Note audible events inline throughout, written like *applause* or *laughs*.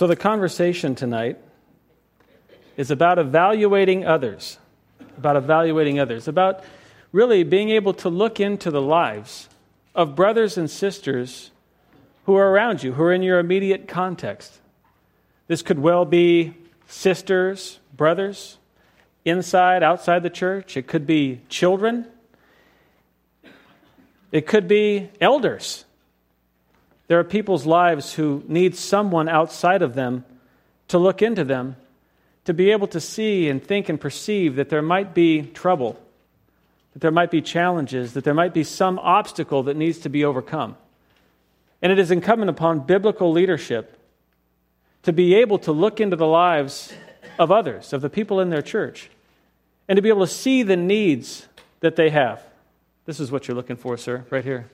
So, the conversation tonight is about evaluating others, about evaluating others, about really being able to look into the lives of brothers and sisters who are around you, who are in your immediate context. This could well be sisters, brothers, inside, outside the church. It could be children. It could be elders. There are people's lives who need someone outside of them to look into them, to be able to see and think and perceive that there might be trouble, that there might be challenges, that there might be some obstacle that needs to be overcome. And it is incumbent upon biblical leadership to be able to look into the lives of others, of the people in their church, and to be able to see the needs that they have. This is what you're looking for, sir, right here.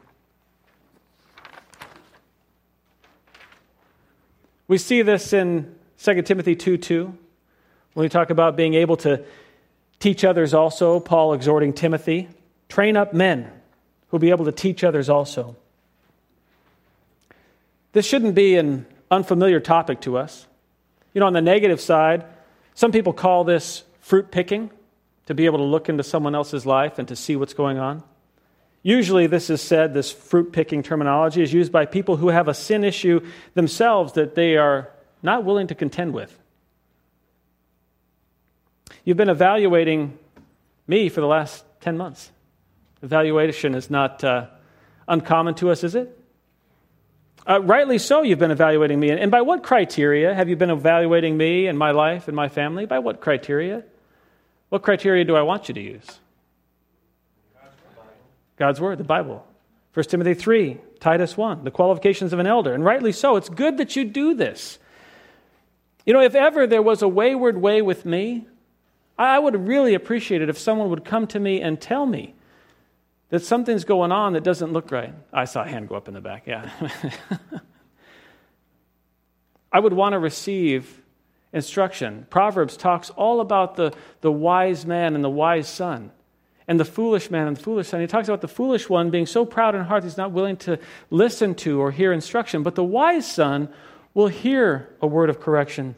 We see this in 2 Timothy 2 2, when we talk about being able to teach others also. Paul exhorting Timothy, train up men who'll be able to teach others also. This shouldn't be an unfamiliar topic to us. You know, on the negative side, some people call this fruit picking, to be able to look into someone else's life and to see what's going on. Usually, this is said, this fruit picking terminology is used by people who have a sin issue themselves that they are not willing to contend with. You've been evaluating me for the last 10 months. Evaluation is not uh, uncommon to us, is it? Uh, rightly so, you've been evaluating me. And by what criteria have you been evaluating me and my life and my family? By what criteria? What criteria do I want you to use? God's Word, the Bible. 1 Timothy 3, Titus 1, the qualifications of an elder. And rightly so, it's good that you do this. You know, if ever there was a wayward way with me, I would really appreciate it if someone would come to me and tell me that something's going on that doesn't look right. I saw a hand go up in the back, yeah. *laughs* I would want to receive instruction. Proverbs talks all about the, the wise man and the wise son, and the foolish man and the foolish son. He talks about the foolish one being so proud in heart he's not willing to listen to or hear instruction, but the wise son will hear a word of correction.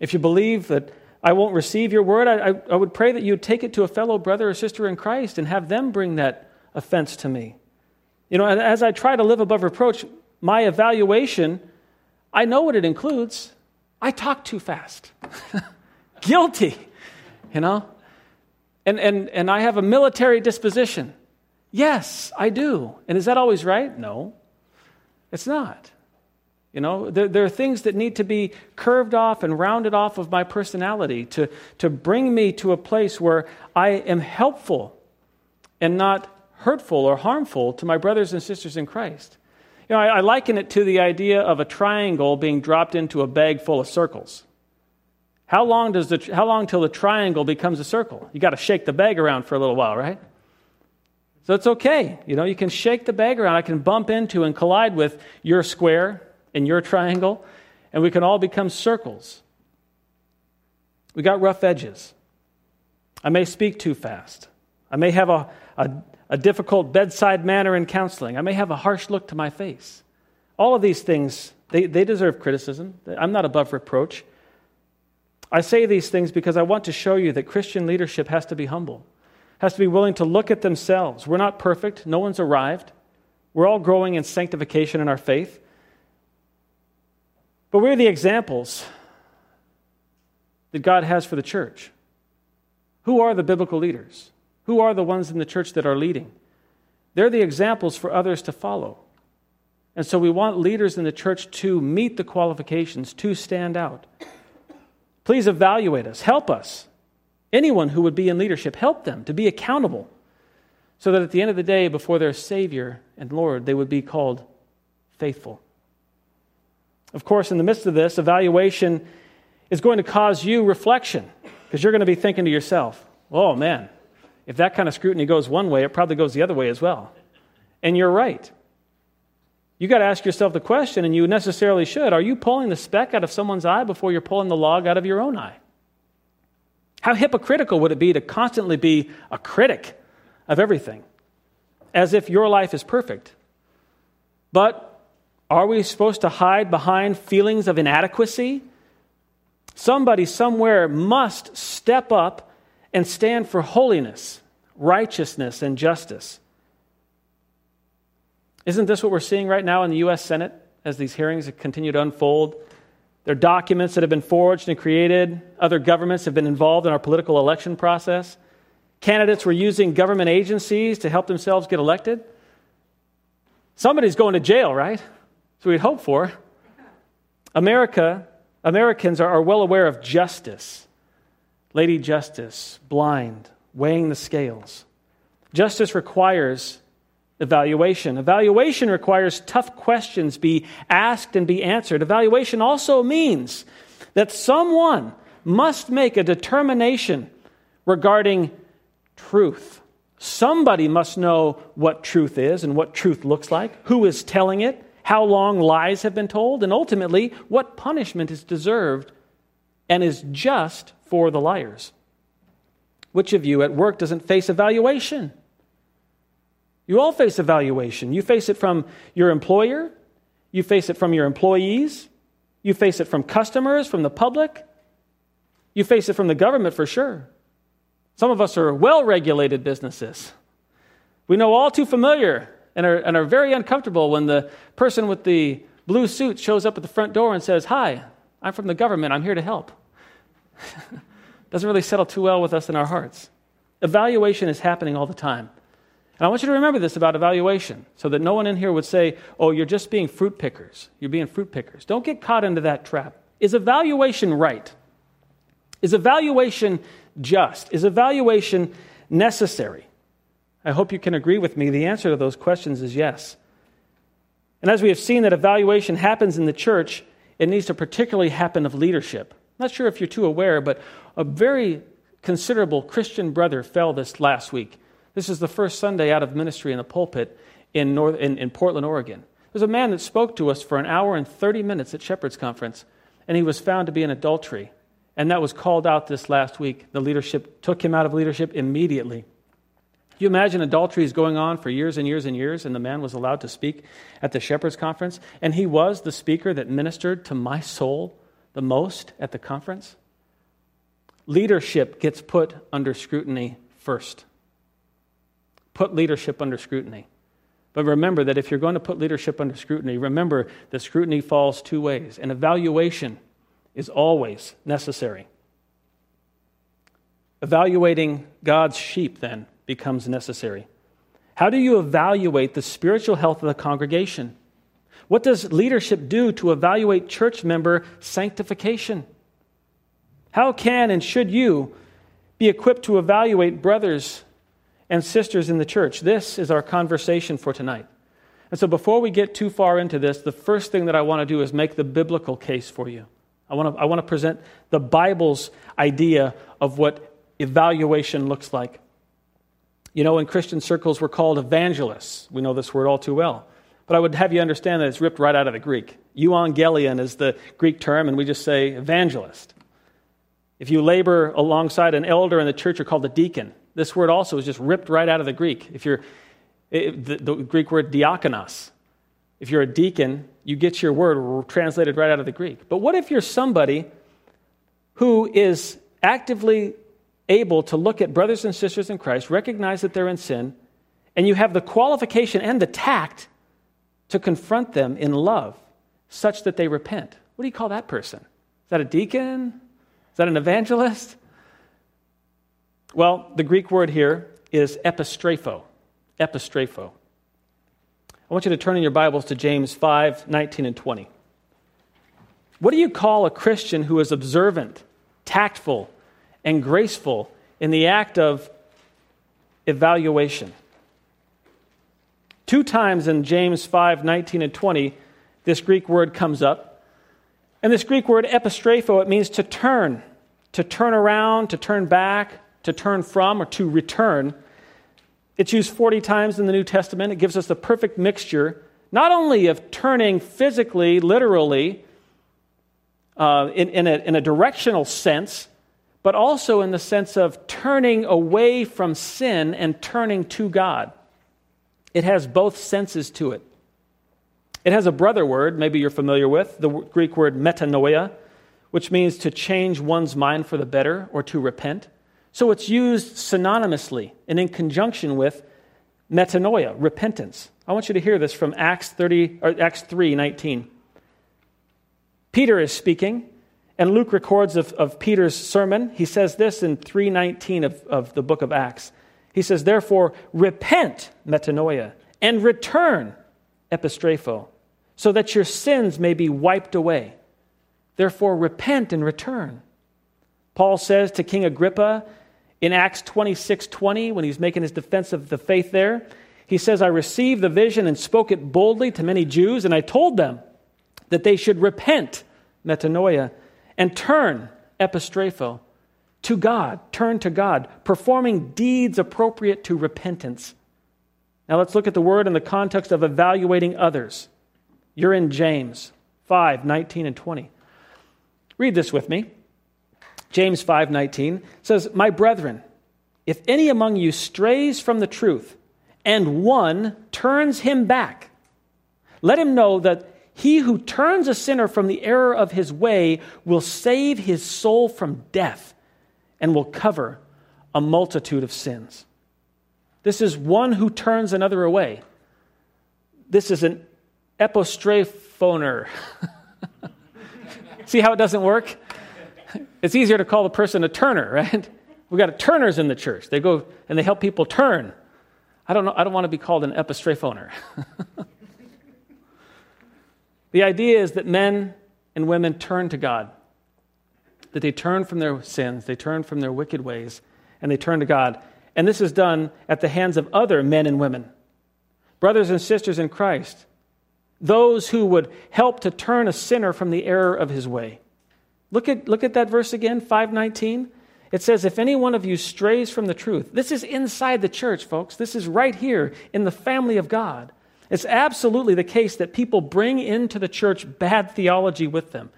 If you believe that I won't receive your word, I, I, I would pray that you take it to a fellow brother or sister in Christ and have them bring that offense to me. You know, as I try to live above reproach, my evaluation, I know what it includes. I talk too fast. *laughs* Guilty, you know? And, and, and I have a military disposition. Yes, I do. And is that always right? No, it's not. You know, there, there, are things that need to be curved off and rounded off of my personality to, to bring me to a place where I am helpful and not hurtful or harmful to my brothers and sisters in Christ. You know, I, I liken it to the idea of a triangle being dropped into a bag full of circles. How long does the how long till the triangle becomes a circle? You got to shake the bag around for a little while, right? So it's okay. You know, you can shake the bag around. I can bump into and collide with your square and your triangle, and we can all become circles. We got rough edges. I may speak too fast. I may have a, a, a, difficult bedside manner in counseling. I may have a harsh look to my face. All of these things, they, they deserve criticism. I'm not above reproach. I say these things because I want to show you that Christian leadership has to be humble, has to be willing to look at themselves. We're not perfect, no one's arrived. We're all growing in sanctification in our faith. But we're the examples that God has for the church. Who are the biblical leaders? Who are the ones in the church that are leading? They're the examples for others to follow. And so we want leaders in the church to meet the qualifications, to stand out. Please evaluate us, help us. Anyone who would be in leadership, help them to be accountable so that at the end of the day, before their Savior and Lord, they would be called faithful. Of course, in the midst of this, evaluation is going to cause you reflection because you're going to be thinking to yourself, oh man, if that kind of scrutiny goes one way, it probably goes the other way as well. And you're right. You got to ask yourself the question, and you necessarily should are you pulling the speck out of someone's eye before you're pulling the log out of your own eye? How hypocritical would it be to constantly be a critic of everything, as if your life is perfect? But Are we supposed to hide behind feelings of inadequacy? Somebody somewhere must step up and stand for holiness, righteousness, and justice. Isn't this what we're seeing right now in the U.S. Senate as these hearings continue to unfold? There are documents that have been forged and created. Other governments have been involved in our political election process. Candidates were using government agencies to help themselves get elected. Somebody's going to jail, right? So we'd hope for. America, Americans are, are well aware of justice. Lady Justice, blind, weighing the scales. Justice requires evaluation. Evaluation requires tough questions be asked and be answered. Evaluation also means that someone must make a determination regarding truth. Somebody must know what truth is and what truth looks like, who is telling it, how long lies have been told, and ultimately what punishment is deserved and is just for the liars. Which of you at work doesn't face evaluation? You all face evaluation. You face it from your employer, you face it from your employees, you face it from customers, from the public, you face it from the government for sure. Some of us are well regulated businesses. We know all too familiar and are, and are very uncomfortable when the person with the blue suit shows up at the front door and says, Hi, I'm from the government, I'm here to help. *laughs* Doesn't really settle too well with us in our hearts. Evaluation is happening all the time. And I want you to remember this about evaluation so that no one in here would say, oh, you're just being fruit pickers. You're being fruit pickers. Don't get caught into that trap. Is evaluation right? Is evaluation just? Is evaluation necessary? I hope you can agree with me. The answer to those questions is yes. And as we have seen that evaluation happens in the church, it needs to particularly happen of leadership. I'm not sure if you're too aware, but a very considerable Christian brother fell this last week. This is the first Sunday out of ministry in the pulpit in, North, in, in Portland, Oregon. There's a man that spoke to us for an hour and 30 minutes at Shepherd's Conference, and he was found to be in adultery. And that was called out this last week. The leadership took him out of leadership immediately. You imagine adultery is going on for years and years and years, and the man was allowed to speak at the Shepherd's Conference? And he was the speaker that ministered to my soul the most at the conference? Leadership gets put under scrutiny first. Put leadership under scrutiny. But remember that if you're going to put leadership under scrutiny, remember that scrutiny falls two ways. An evaluation is always necessary. Evaluating God's sheep, then, becomes necessary. How do you evaluate the spiritual health of the congregation? What does leadership do to evaluate church member sanctification? How can and should you be equipped to evaluate brothers and sisters in the church? This is our conversation for tonight. And so, before we get too far into this, the first thing that I want to do is make the biblical case for you. I want to, I want to present the Bible's idea of what evaluation looks like. You know, in Christian circles, we're called evangelists. We know this word all too well. But I would have you understand that it's ripped right out of the Greek. Euangelion is the Greek term, and we just say evangelist. If you labor alongside an elder in the church, you're called a deacon. This word also is just ripped right out of the Greek. If you're it, the, the Greek word diakonos, if you're a deacon, you get your word translated right out of the Greek. But what if you're somebody who is actively able to look at brothers and sisters in Christ, recognize that they're in sin, and you have the qualification and the tact to confront them in love such that they repent. What do you call that person? Is that a deacon? Is that an evangelist? Well, the Greek word here is epistrepho. Epistrepho. I want you to turn in your Bibles to James 5 19 and 20. What do you call a Christian who is observant, tactful, and graceful in the act of evaluation? Two times in James 5 19 and 20, this Greek word comes up. And this Greek word epistrepho, it means to turn, to turn around, to turn back, to turn from, or to return. It's used 40 times in the New Testament. It gives us the perfect mixture, not only of turning physically, literally, uh, in, in, a, in a directional sense, but also in the sense of turning away from sin and turning to God. It has both senses to it. It has a brother word, maybe you're familiar with, the Greek word metanoia, which means to change one's mind for the better or to repent. So it's used synonymously and in conjunction with metanoia, repentance. I want you to hear this from Acts 30 or Acts 3:19. Peter is speaking, and Luke records of, of Peter's sermon. He says this in 319 of, of the book of Acts. He says, Therefore, repent, metanoia, and return, epistrepho, so that your sins may be wiped away. Therefore, repent and return. Paul says to King Agrippa in Acts 26 20, when he's making his defense of the faith there, he says, I received the vision and spoke it boldly to many Jews, and I told them that they should repent, metanoia, and turn, epistrepho, to God, turn to God, performing deeds appropriate to repentance. Now let's look at the word in the context of evaluating others. You're in James 5 19 and 20. Read this with me. James 5 19 says, My brethren, if any among you strays from the truth, and one turns him back, let him know that he who turns a sinner from the error of his way will save his soul from death and will cover a multitude of sins. This is one who turns another away. This is an epistraphoner. *laughs* See how it doesn't work? It's easier to call the person a turner, *laughs* right? We've got turners in the church. They go and they help people turn. I don't know, I don't want to be called an epistraphoner. *laughs* The idea is that men and women turn to God, that they turn from their sins, they turn from their wicked ways, and they turn to God. And this is done at the hands of other men and women, brothers and sisters in Christ, those who would help to turn a sinner from the error of his way. Look at, look at that verse again, 519. It says, If any one of you strays from the truth, this is inside the church, folks. This is right here in the family of God. It's absolutely the case that people bring into the church bad theology with them.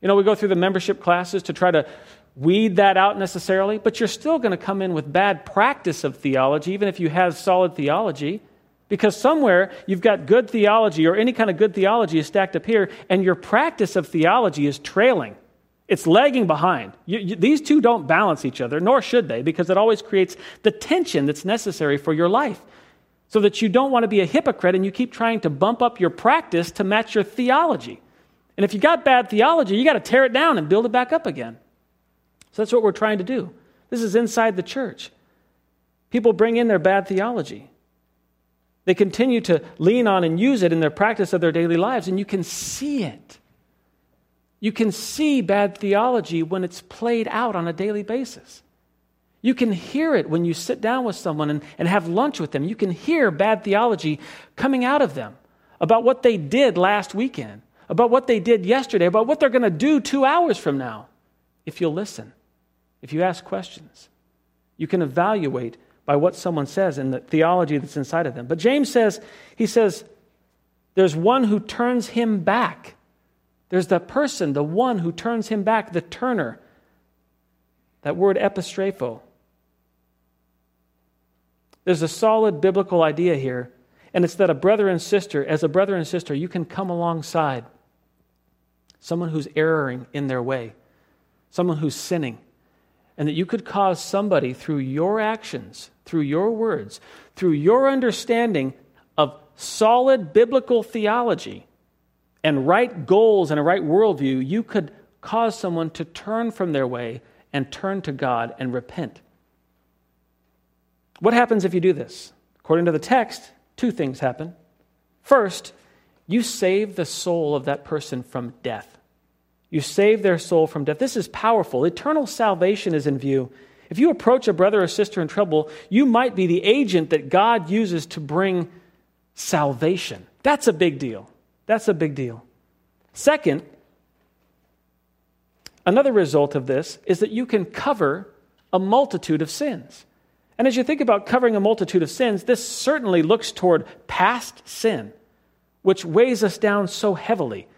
You know, we go through the membership classes to try to weed that out necessarily, but you're still going to come in with bad practice of theology, even if you have solid theology. Because somewhere you've got good theology or any kind of good theology is stacked up here, and your practice of theology is trailing. It's lagging behind. You, you, these two don't balance each other, nor should they, because it always creates the tension that's necessary for your life so that you don't want to be a hypocrite and you keep trying to bump up your practice to match your theology. And if you got bad theology, you got to tear it down and build it back up again. So that's what we're trying to do. This is inside the church. People bring in their bad theology. They continue to lean on and use it in their practice of their daily lives, and you can see it. You can see bad theology when it's played out on a daily basis. You can hear it when you sit down with someone and, and have lunch with them. You can hear bad theology coming out of them about what they did last weekend, about what they did yesterday, about what they're going to do two hours from now. If you'll listen, if you ask questions, you can evaluate by what someone says and the theology that's inside of them. But James says, he says, there's one who turns him back. There's the person, the one who turns him back, the turner. That word epistrepho. There's a solid biblical idea here, and it's that a brother and sister, as a brother and sister, you can come alongside someone who's erring in their way, someone who's sinning, and that you could cause somebody through your actions, through your words, through your understanding of solid biblical theology and right goals and a right worldview, you could cause someone to turn from their way and turn to God and repent. What happens if you do this? According to the text, two things happen. First, you save the soul of that person from death. You save their soul from death. This is powerful. Eternal salvation is in view. If you approach a brother or sister in trouble, you might be the agent that God uses to bring salvation. That's a big deal. That's a big deal. Second, another result of this is that you can cover a multitude of sins. And as you think about covering a multitude of sins, this certainly looks toward past sin, which weighs us down so heavily.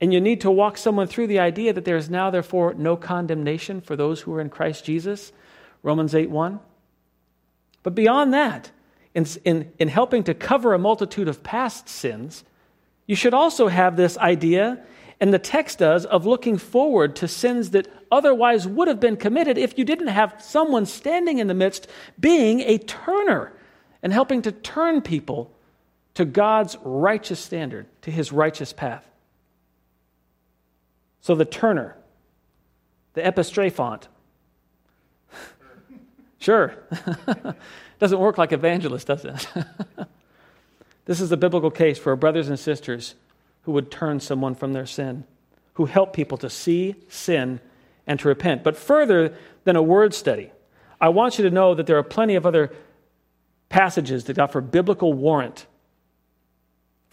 And you need to walk someone through the idea that there is now, therefore, no condemnation for those who are in Christ Jesus, Romans 8 1. But beyond that, in, in, in helping to cover a multitude of past sins, you should also have this idea, and the text does, of looking forward to sins that otherwise would have been committed if you didn't have someone standing in the midst being a turner and helping to turn people to God's righteous standard, to his righteous path. So the turner, the epistraphant, *laughs* sure, *laughs* doesn't work like evangelist, does it? *laughs* this is a biblical case for brothers and sisters who would turn someone from their sin, who help people to see sin and to repent. But further than a word study, I want you to know that there are plenty of other passages that offer biblical warrant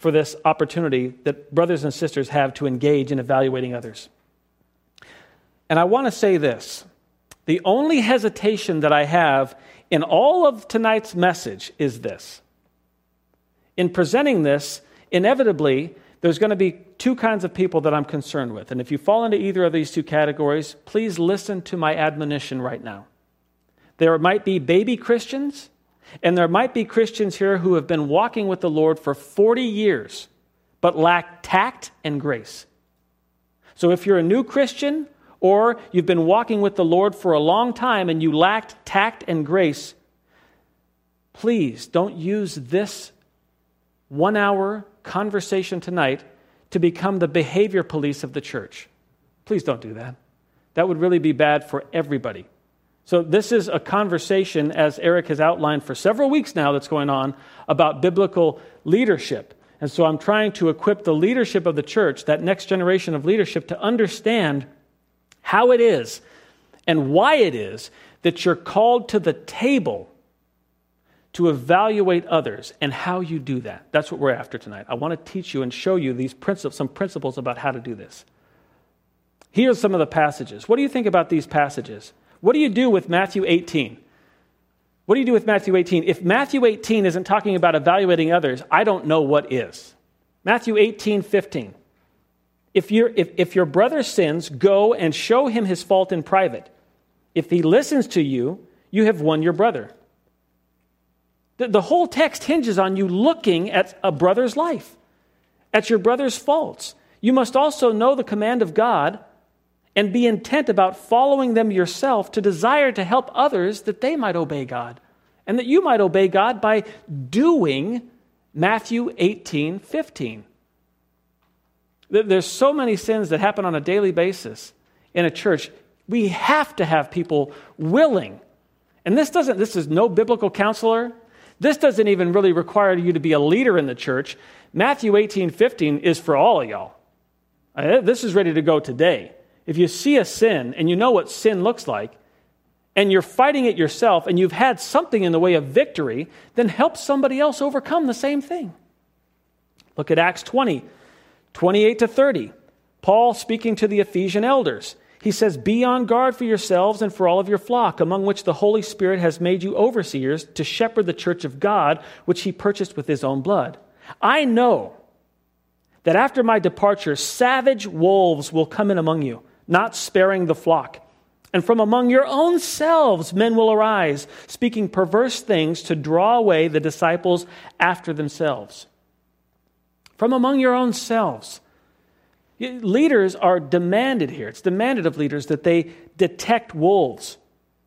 for this opportunity that brothers and sisters have to engage in evaluating others. And I want to say this the only hesitation that I have in all of tonight's message is this. In presenting this, inevitably, there's going to be two kinds of people that I'm concerned with. And if you fall into either of these two categories, please listen to my admonition right now. There might be baby Christians, and there might be Christians here who have been walking with the Lord for 40 years, but lack tact and grace. So if you're a new Christian, or you've been walking with the Lord for a long time and you lacked tact and grace, please don't use this one hour conversation tonight to become the behavior police of the church. Please don't do that. That would really be bad for everybody. So, this is a conversation, as Eric has outlined for several weeks now, that's going on about biblical leadership. And so, I'm trying to equip the leadership of the church, that next generation of leadership, to understand how it is and why it is that you're called to the table to evaluate others and how you do that. That's what we're after tonight. I want to teach you and show you these principles, some principles about how to do this. Here's some of the passages. What do you think about these passages? What do you do with Matthew 18? What do you do with Matthew 18? If Matthew 18 isn't talking about evaluating others, I don't know what is. Matthew 18, 15. If, if, if your brother sins, go and show him his fault in private. If he listens to you, you have won your brother. The, the whole text hinges on you looking at a brother's life, at your brother's faults. You must also know the command of God and be intent about following them yourself to desire to help others that they might obey God and that you might obey God by doing Matthew 18 15. There's so many sins that happen on a daily basis in a church. We have to have people willing. And this doesn't, this is no biblical counselor. This doesn't even really require you to be a leader in the church. Matthew 18 15 is for all of y'all. Uh, this is ready to go today. If you see a sin and you know what sin looks like, and you're fighting it yourself and you've had something in the way of victory, then help somebody else overcome the same thing. Look at Acts 20, 28 to 30. Paul speaking to the Ephesian elders. He says, Be on guard for yourselves and for all of your flock, among which the Holy Spirit has made you overseers to shepherd the church of God, which he purchased with his own blood. I know that after my departure, savage wolves will come in among you not sparing the flock. And from among your own selves men will arise, speaking perverse things to draw away the disciples after themselves. From among your own selves. Leaders are demanded here. It's demanded of leaders that they detect wolves.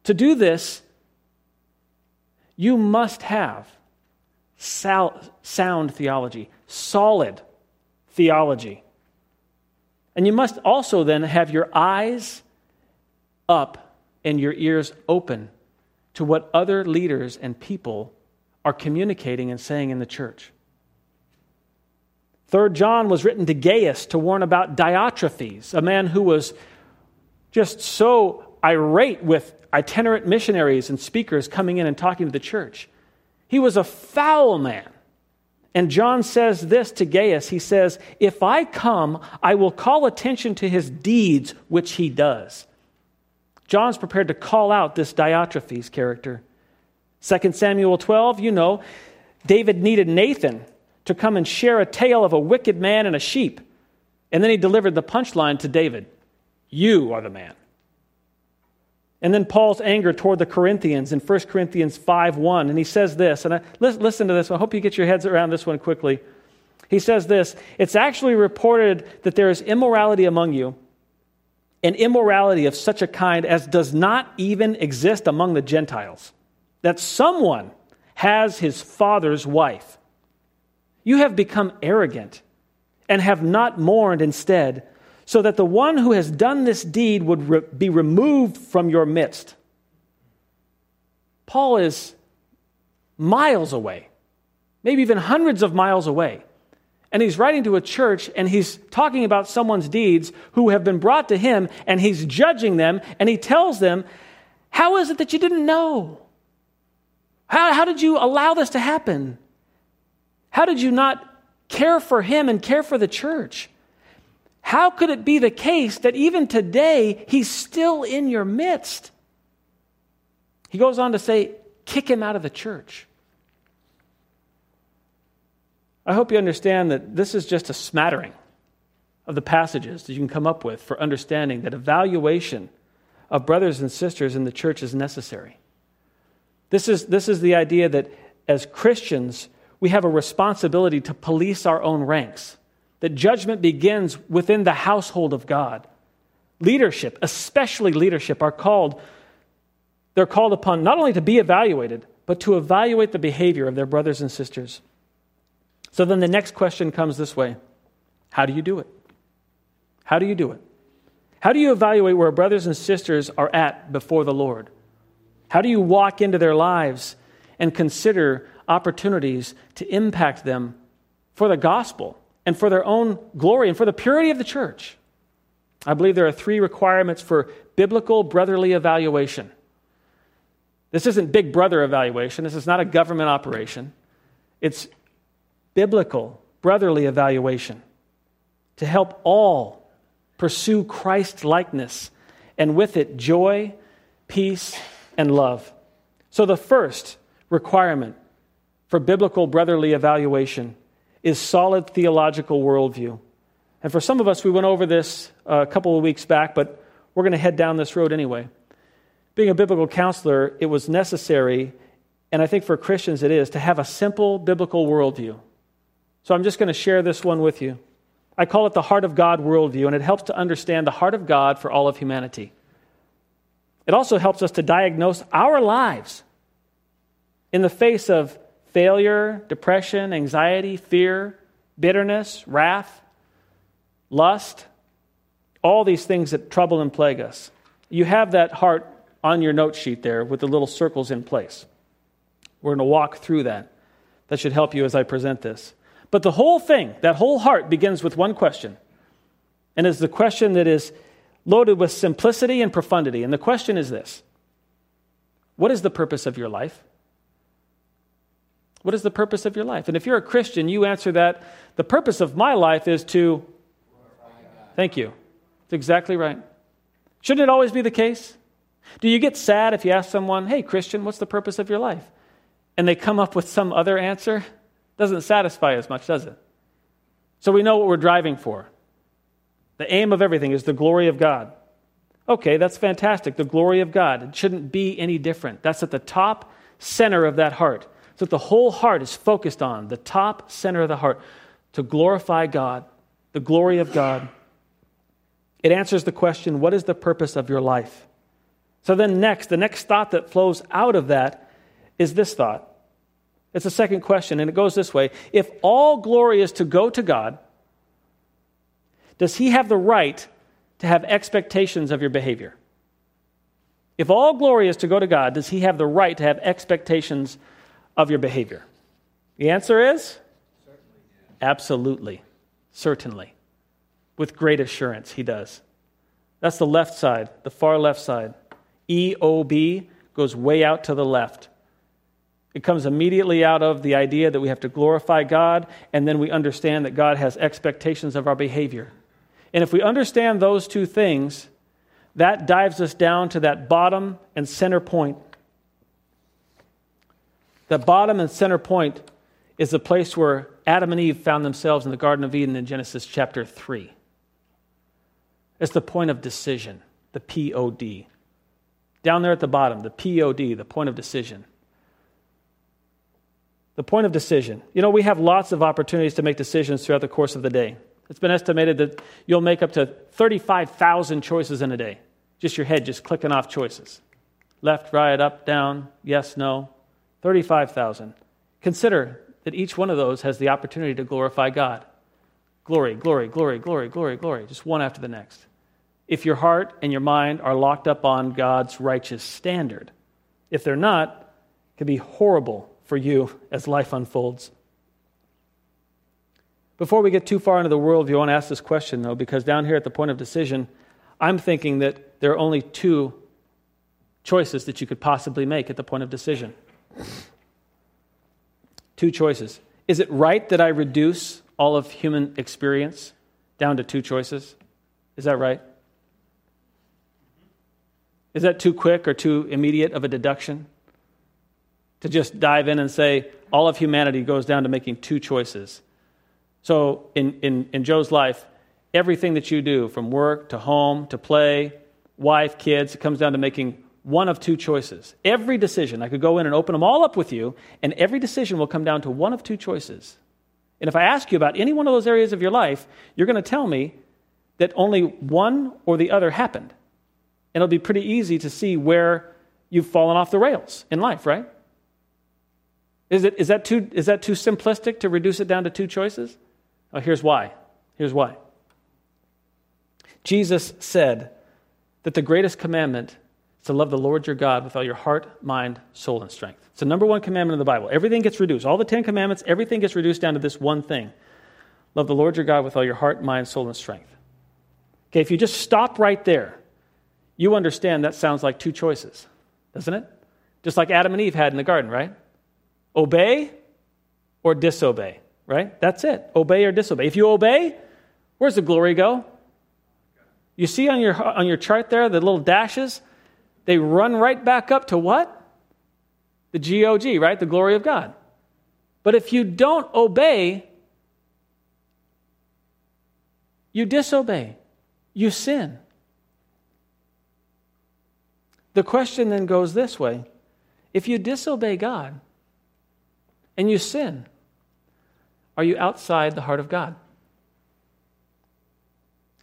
To do this, you must have sound theology, solid theology. And you must also then have your eyes up and your ears open to what other leaders and people are communicating and saying in the church. Third John was written to Gaius to warn about Diotrephes, a man who was just so irate with itinerant missionaries and speakers coming in and talking to the church. He was a foul man. And John says this to Gaius He says, If I come, I will call attention to his deeds, which he does. John's prepared to call out this Diotrephes character. 2 Samuel 12, you know, David needed Nathan to come and share a tale of a wicked man and a sheep. And then he delivered the punchline to David You are the man. And then Paul's anger toward the Corinthians in 1 Corinthians 5 1. And he says this, and I, listen to this. I hope you get your heads around this one quickly. He says this It's actually reported that there is immorality among you, and immorality of such a kind as does not even exist among the Gentiles, that someone has his father's wife. You have become arrogant and have not mourned instead, so that the one who has done this deed would re- be removed from your midst. Paul is miles away, maybe even hundreds of miles away. And he's writing to a church and he's talking about someone's deeds who have been brought to him and he's judging them and he tells them, How is it that you didn't know? How, how did you allow this to happen? How did you not care for him and care for the church? How could it be the case that even today he's still in your midst? He goes on to say, kick him out of the church. I hope you understand that this is just a smattering of the passages that you can come up with for understanding that evaluation of brothers and sisters in the church is necessary. This is, this is the idea that as Christians, we have a responsibility to police our own ranks, that judgment begins within the household of God. Leadership, especially leadership, are called, they're called upon not only to be evaluated, but to evaluate the behavior of their brothers and sisters. So then the next question comes this way How do you do it? How do you do it? How do you evaluate where brothers and sisters are at before the Lord? How do you walk into their lives and consider opportunities to impact them for the gospel and for their own glory and for the purity of the church? I believe there are three requirements for biblical brotherly evaluation. This isn't big brother evaluation. This is not a government operation. It's biblical brotherly evaluation to help all pursue Christ likeness and with it joy, peace, and love. So, the first requirement for biblical brotherly evaluation is solid theological worldview. And for some of us, we went over this uh, a couple of weeks back, but we're going to head down this road anyway. Being a biblical counselor, it was necessary, and I think for Christians it is, to have a simple biblical worldview. So I'm just going to share this one with you. I call it the heart of God worldview, and it helps to understand the heart of God for all of humanity. It also helps us to diagnose our lives in the face of failure, depression, anxiety, fear, bitterness, wrath, lust, all these things that trouble and plague us. You have that heart on your note sheet there with the little circles in place. We're going to walk through that. That should help you as I present this. But the whole thing, that whole heart, begins with one question. And is the question that is loaded with simplicity and profundity. And the question is this What is the purpose of your life? What is the purpose of your life? And if you're a Christian, you answer that the purpose of my life is to. Thank you. That's exactly right. Shouldn't it always be the case? Do you get sad if you ask someone, hey, Christian, what's the purpose of your life? And they come up with some other answer? Doesn't satisfy as much, does it? So we know what we're driving for. The aim of everything is the glory of God. Okay, that's fantastic. The glory of God. It shouldn't be any different. That's at the top center of that heart. So that the whole heart is focused on the top center of the heart to glorify God, the glory of God. It answers the question what is the purpose of your life? So then, next, the next thought that flows out of that is this thought it's the second question, and it goes this way If all glory is to go to God, does he have the right to have expectations of your behavior? If all glory is to go to God, does he have the right to have expectations of your behavior? The answer is absolutely, certainly. With great assurance, he does. That's the left side, the far left side. EOB goes way out to the left. It comes immediately out of the idea that we have to glorify God, and then we understand that God has expectations of our behavior. And if we understand those two things, that dives us down to that bottom and center point. The bottom and center point is the place where Adam and Eve found themselves in the Garden of Eden in Genesis chapter 3. It's the point of decision, the P O D. Down there at the bottom, the POD, the point of decision. The point of decision. You know, we have lots of opportunities to make decisions throughout the course of the day. It's been estimated that you'll make up to 35,000 choices in a day. Just your head just clicking off choices. Left, right, up, down, yes, no. 35,000. Consider that each one of those has the opportunity to glorify God. Glory, glory, glory, glory, glory, glory, just one after the next. If your heart and your mind are locked up on God's righteous standard, if they're not, it can be horrible for you as life unfolds. Before we get too far into the worldview, I want to ask this question, though, because down here at the point of decision, I'm thinking that there are only two choices that you could possibly make at the point of decision. Two choices. Is it right that I reduce all of human experience down to two choices? Is that right? Is that too quick or too immediate of a deduction? To just dive in and say all of humanity goes down to making two choices. So, in, in, in Joe's life, everything that you do, from work to home to play, wife, kids, it comes down to making one of two choices. Every decision, I could go in and open them all up with you, and every decision will come down to one of two choices. And if I ask you about any one of those areas of your life, you're going to tell me that only one or the other happened. And it'll be pretty easy to see where you've fallen off the rails in life, right? Is, it, is, that, too, is that too simplistic to reduce it down to two choices? Oh, here's why. Here's why. Jesus said that the greatest commandment to love the Lord your God with all your heart, mind, soul, and strength. It's the number one commandment in the Bible. Everything gets reduced. All the Ten Commandments, everything gets reduced down to this one thing love the Lord your God with all your heart, mind, soul, and strength. Okay, if you just stop right there, you understand that sounds like two choices, doesn't it? Just like Adam and Eve had in the garden, right? Obey or disobey, right? That's it. Obey or disobey. If you obey, where's the glory go? You see on your, on your chart there the little dashes? They run right back up to what? The GOG, right? The glory of God. But if you don't obey, you disobey, you sin. The question then goes this way if you disobey God and you sin, are you outside the heart of God?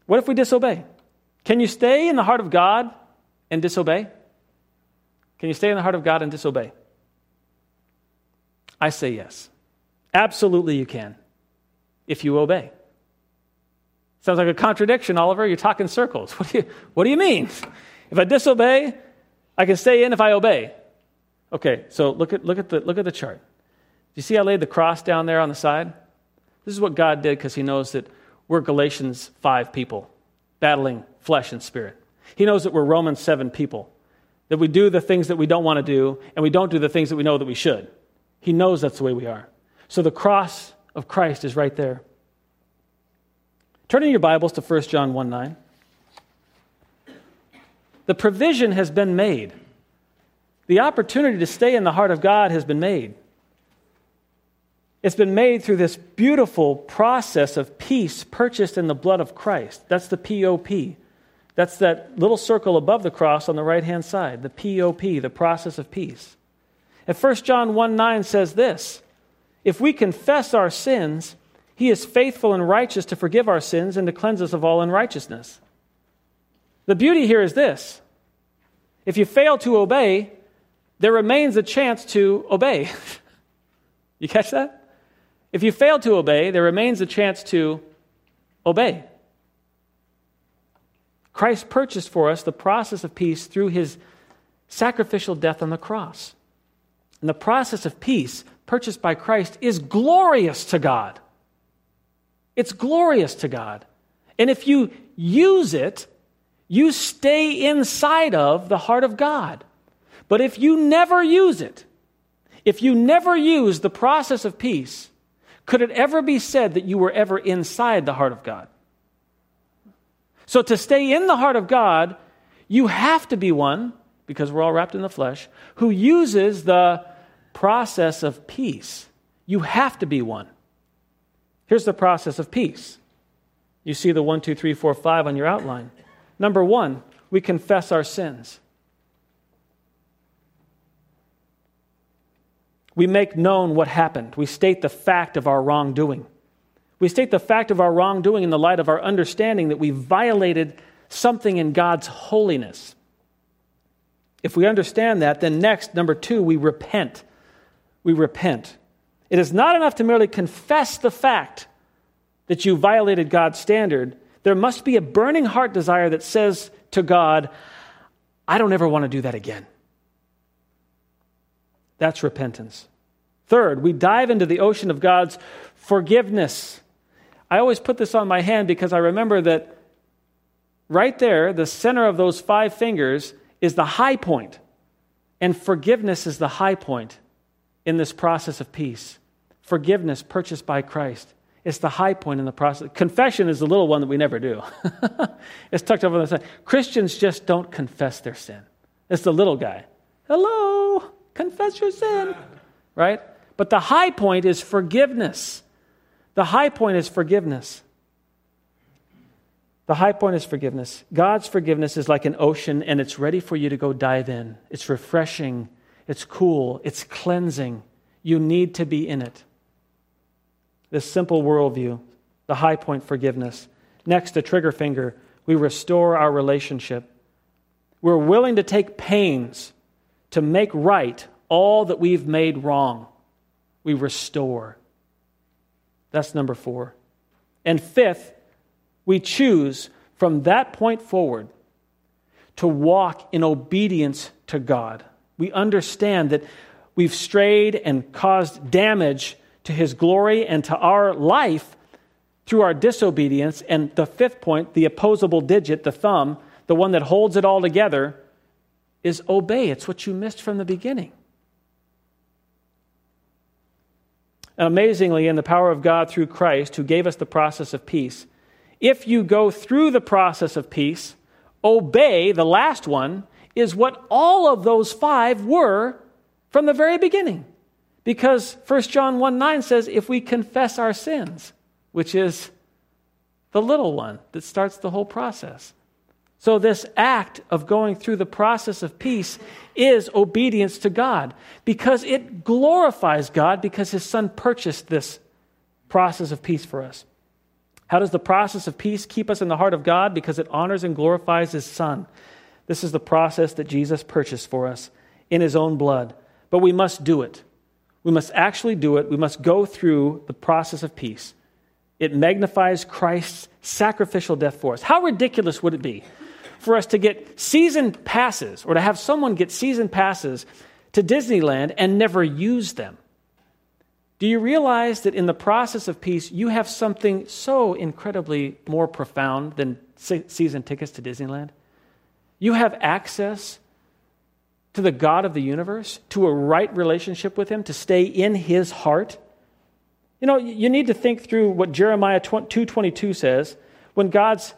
What if we disobey? Can you stay in the heart of God and disobey? Can you stay in the heart of God and disobey? I say yes. Absolutely, you can if you obey. Sounds like a contradiction, Oliver. You're talking circles. *laughs* What do you, what do you mean? If I disobey, I can stay in if I obey. Okay, so look at, look at, the, look at the chart. Do you see I laid the cross down there on the side? This is what God did because He knows that we're Galatians 5 people battling flesh and spirit. He knows that we're Romans 7 people, that we do the things that we don't want to do, and we don't do the things that we know that we should. He knows that's the way we are. So the cross of Christ is right there. Turning your Bibles to 1 John 1 9. The provision has been made. The opportunity to stay in the heart of God has been made. It's been made through this beautiful process of peace purchased in the blood of Christ. That's the POP. That's that little circle above the cross on the right hand side, the POP, the process of peace. And 1 John 1 9 says this If we confess our sins, he is faithful and righteous to forgive our sins and to cleanse us of all unrighteousness. The beauty here is this if you fail to obey, there remains a chance to obey. *laughs* you catch that? If you fail to obey, there remains a chance to obey. Christ purchased for us the process of peace through his sacrificial death on the cross. And the process of peace purchased by Christ is glorious to God. It's glorious to God. And if you use it, you stay inside of the heart of God. But if you never use it, if you never use the process of peace, could it ever be said that you were ever inside the heart of God? So to stay in the heart of God, you have to be one, because we're all wrapped in the flesh, who uses the process of peace. You have to be one. Here's the process of peace. You see the one, two, three, four, five on your outline. Number one, we confess our sins. We make known what happened. We state the fact of our wrongdoing. We state the fact of our wrongdoing in the light of our understanding that we violated something in God's holiness. If we understand that, then next, number two, we repent. We repent. It is not enough to merely confess the fact that you violated God's standard. There must be a burning heart desire that says to God, I don't ever want to do that again. That's repentance. Third, we dive into the ocean of God's forgiveness. I always put this on my hand because I remember that right there, the center of those five fingers is the high point, and forgiveness is the high point in this process of peace. Forgiveness purchased by Christ. It's the high point in the process. Confession is the little one that we never do. *laughs* it's tucked over the side. Christians just don't confess their sin. It's the little guy. Hello, confess your sin. Right? But the high point is forgiveness. The high point is forgiveness. The high point is forgiveness. God's forgiveness is like an ocean and it's ready for you to go dive in. It's refreshing, it's cool, it's cleansing. You need to be in it. This simple worldview, the high point, forgiveness. Next, the trigger finger, we restore our relationship. We're willing to take pains to make right all that we've made wrong. We restore. That's number four. And fifth, we choose from that point forward to walk in obedience to God. We understand that we've strayed and caused damage to His glory and to our life through our disobedience. And the fifth point, the opposable digit, the thumb, the one that holds it all together, is obey. It's what you missed from the beginning. And amazingly, in the power of God through Christ, who gave us the process of peace, if you go through the process of peace, obey, the last one, is what all of those five were from the very beginning. Because 1 John 1 9 says, if we confess our sins, which is the little one that starts the whole process. So, this act of going through the process of peace is obedience to God because it glorifies God because His Son purchased this process of peace for us. How does the process of peace keep us in the heart of God? Because it honors and glorifies His Son. This is the process that Jesus purchased for us in His own blood. But we must do it. We must actually do it. We must go through the process of peace. It magnifies Christ's sacrificial death for us. How ridiculous would it be for us to get season passes or to have someone get season passes to Disneyland and never use them? Do you realize that in the process of peace, you have something so incredibly more profound than season tickets to Disneyland? You have access to the God of the universe, to a right relationship with Him, to stay in His heart. You know, you need to think through what Jeremiah 2.22 says when God's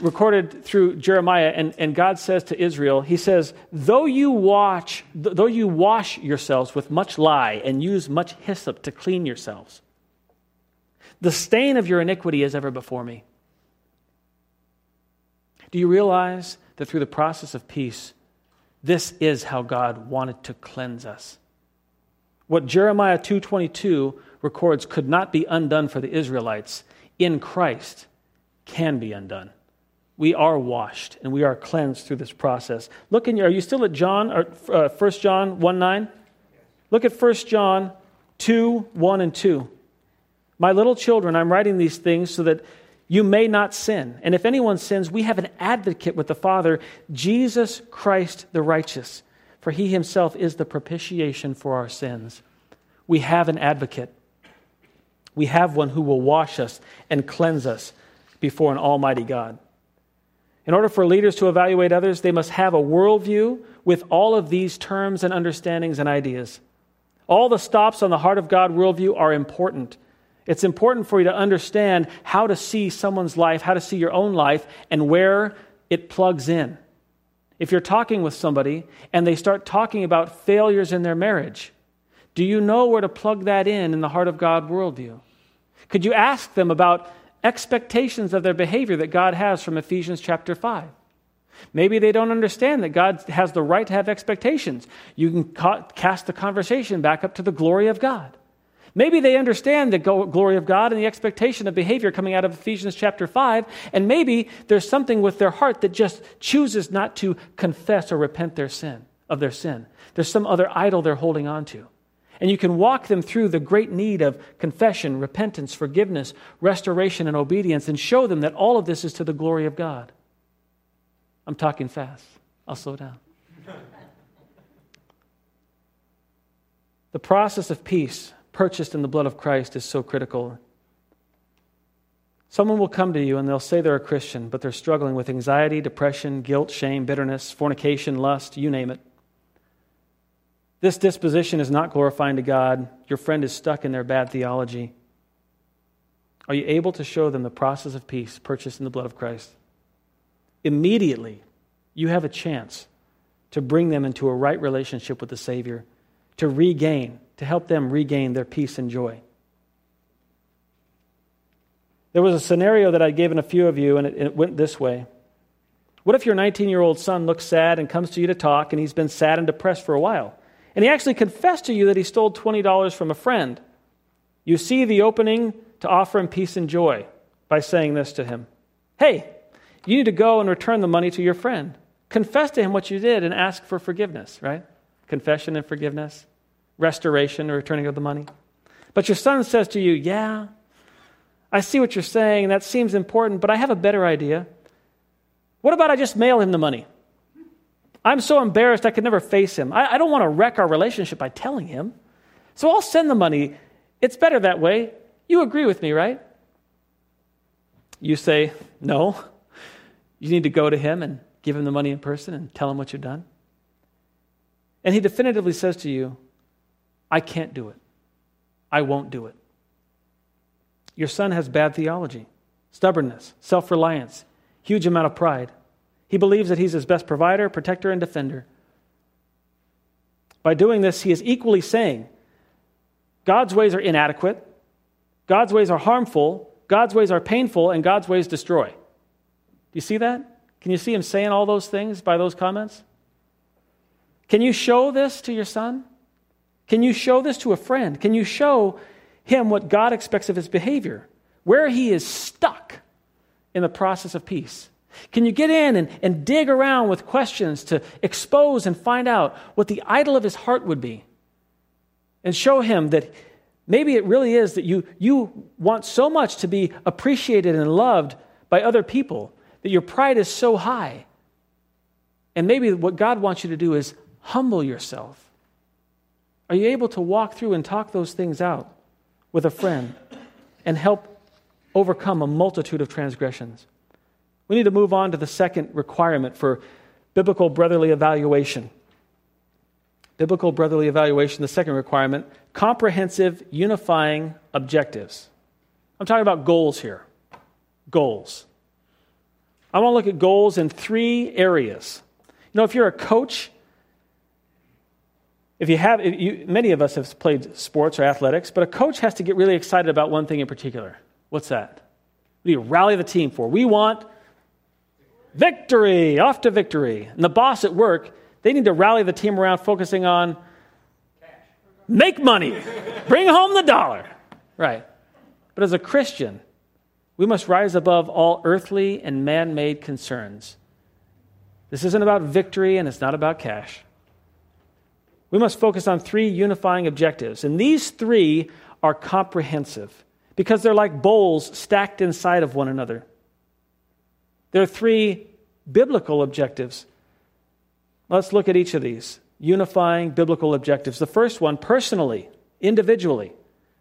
recorded through Jeremiah, and, and God says to Israel, He says, though you, watch, though you wash yourselves with much lye and use much hyssop to clean yourselves, the stain of your iniquity is ever before me. Do you realize that through the process of peace, this is how God wanted to cleanse us? What Jeremiah 2:22 records could not be undone for the Israelites in Christ can be undone we are washed and we are cleansed through this process. Look in your, are you still at John, or uh, 1 John 1 9? Look at 1 John 2 1 and 2. My little children, I'm writing these things so that you may not sin. And if anyone sins, we have an advocate with the Father, Jesus Christ the righteous. For he himself is the propitiation for our sins. We have an advocate. We have one who will wash us and cleanse us before an almighty God. In order for leaders to evaluate others, they must have a worldview with all of these terms and understandings and ideas. All the stops on the heart of God worldview are important. It's important for you to understand how to see someone's life, how to see your own life, and where it plugs in. If you're talking with somebody and they start talking about failures in their marriage, do you know where to plug that in in the heart of God worldview? Could you ask them about expectations of their behavior that God has from Ephesians chapter 5? Maybe they don't understand that God has the right to have expectations. You can ca- cast the conversation back up to the glory of God. Maybe they understand the glory of God and the expectation of behavior coming out of Ephesians chapter 5, and maybe there's something with their heart that just chooses not to confess or repent their sin of their sin. There's some other idol they're holding on to. And you can walk them through the great need of confession, repentance, forgiveness, restoration, and obedience, and show them that all of this is to the glory of God. I'm talking fast. I'll slow down. *laughs* the process of peace purchased in the blood of Christ is so critical. Someone will come to you and they'll say they're a Christian, but they're struggling with anxiety, depression, guilt, shame, bitterness, fornication, lust, you name it. This disposition is not glorifying to God. Your friend is stuck in their bad theology. Are you able to show them the process of peace purchased in the blood of Christ? Immediately, you have a chance to bring them into a right relationship with the Savior, to regain, to help them regain their peace and joy. There was a scenario that I'd given a few of you, and it, it went this way. What if your 19 year old son looks sad and comes to you to talk, and he's been sad and depressed for a while? And he actually confessed to you that he stole $20 from a friend. You see the opening to offer him peace and joy by saying this to him Hey, you need to go and return the money to your friend. Confess to him what you did and ask for forgiveness, right? Confession and forgiveness, restoration or returning of the money. But your son says to you, Yeah, I see what you're saying. and That seems important, but I have a better idea. What about I just mail him the money? I'm so embarrassed I could never face him. I, I don't want to wreck our relationship by telling him. So I'll send the money. It's better that way. You agree with me, right? You say, no. You need to go to him and give him the money in person and tell him what you've done. And he definitively says to you, I can't do it. I won't do it. Your son has bad theology, stubbornness, self reliance, huge amount of pride. He believes that he's his best provider, protector, and defender. By doing this, he is equally saying God's ways are inadequate, God's ways are harmful, God's ways are painful, and God's ways destroy. Do you see that? Can you see him saying all those things by those comments? Can you show this to your son? Can you show this to a friend? Can you show him what God expects of his behavior? Where he is stuck in the process of peace. Can you get in and, and dig around with questions to expose and find out what the idol of his heart would be? And show him that maybe it really is that you, you want so much to be appreciated and loved by other people that your pride is so high. And maybe what God wants you to do is humble yourself. Are you able to walk through and talk those things out with a friend and help overcome a multitude of transgressions? We need to move on to the second requirement for biblical brotherly evaluation. Biblical brotherly evaluation, the second requirement comprehensive, unifying objectives. I'm talking about goals here. Goals. I want to look at goals in three areas. You know, if you're a coach, if you have, if you, many of us have played sports or athletics, but a coach has to get really excited about one thing in particular. What's that? What do you rally the team for? We want Victory, off to victory. And the boss at work, they need to rally the team around focusing on make money, bring home the dollar. Right. But as a Christian, we must rise above all earthly and man made concerns. This isn't about victory and it's not about cash. We must focus on three unifying objectives, and these three are comprehensive because they're like bowls stacked inside of one another. There are three biblical objectives. Let's look at each of these unifying biblical objectives. The first one, personally, individually,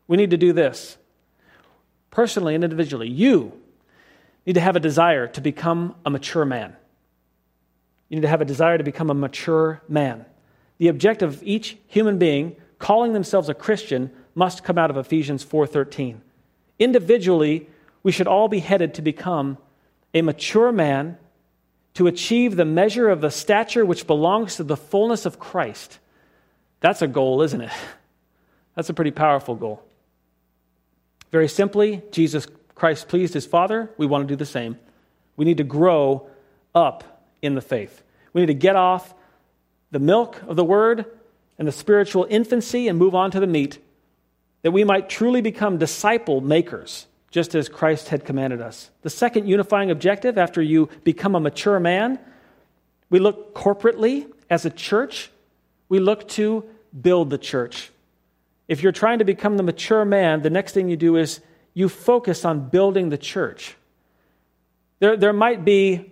we need to do this. Personally and individually, you need to have a desire to become a mature man. You need to have a desire to become a mature man. The objective of each human being calling themselves a Christian must come out of Ephesians 4:13. Individually, we should all be headed to become a mature man to achieve the measure of the stature which belongs to the fullness of Christ. That's a goal, isn't it? *laughs* That's a pretty powerful goal. Very simply, Jesus Christ pleased his Father. We want to do the same. We need to grow up in the faith. We need to get off the milk of the word and the spiritual infancy and move on to the meat, that we might truly become disciple makers, just as Christ had commanded us. The second unifying objective, after you become a mature man, we look corporately as a church, we look to build the church. If you're trying to become the mature man, the next thing you do is you focus on building the church. There, there might be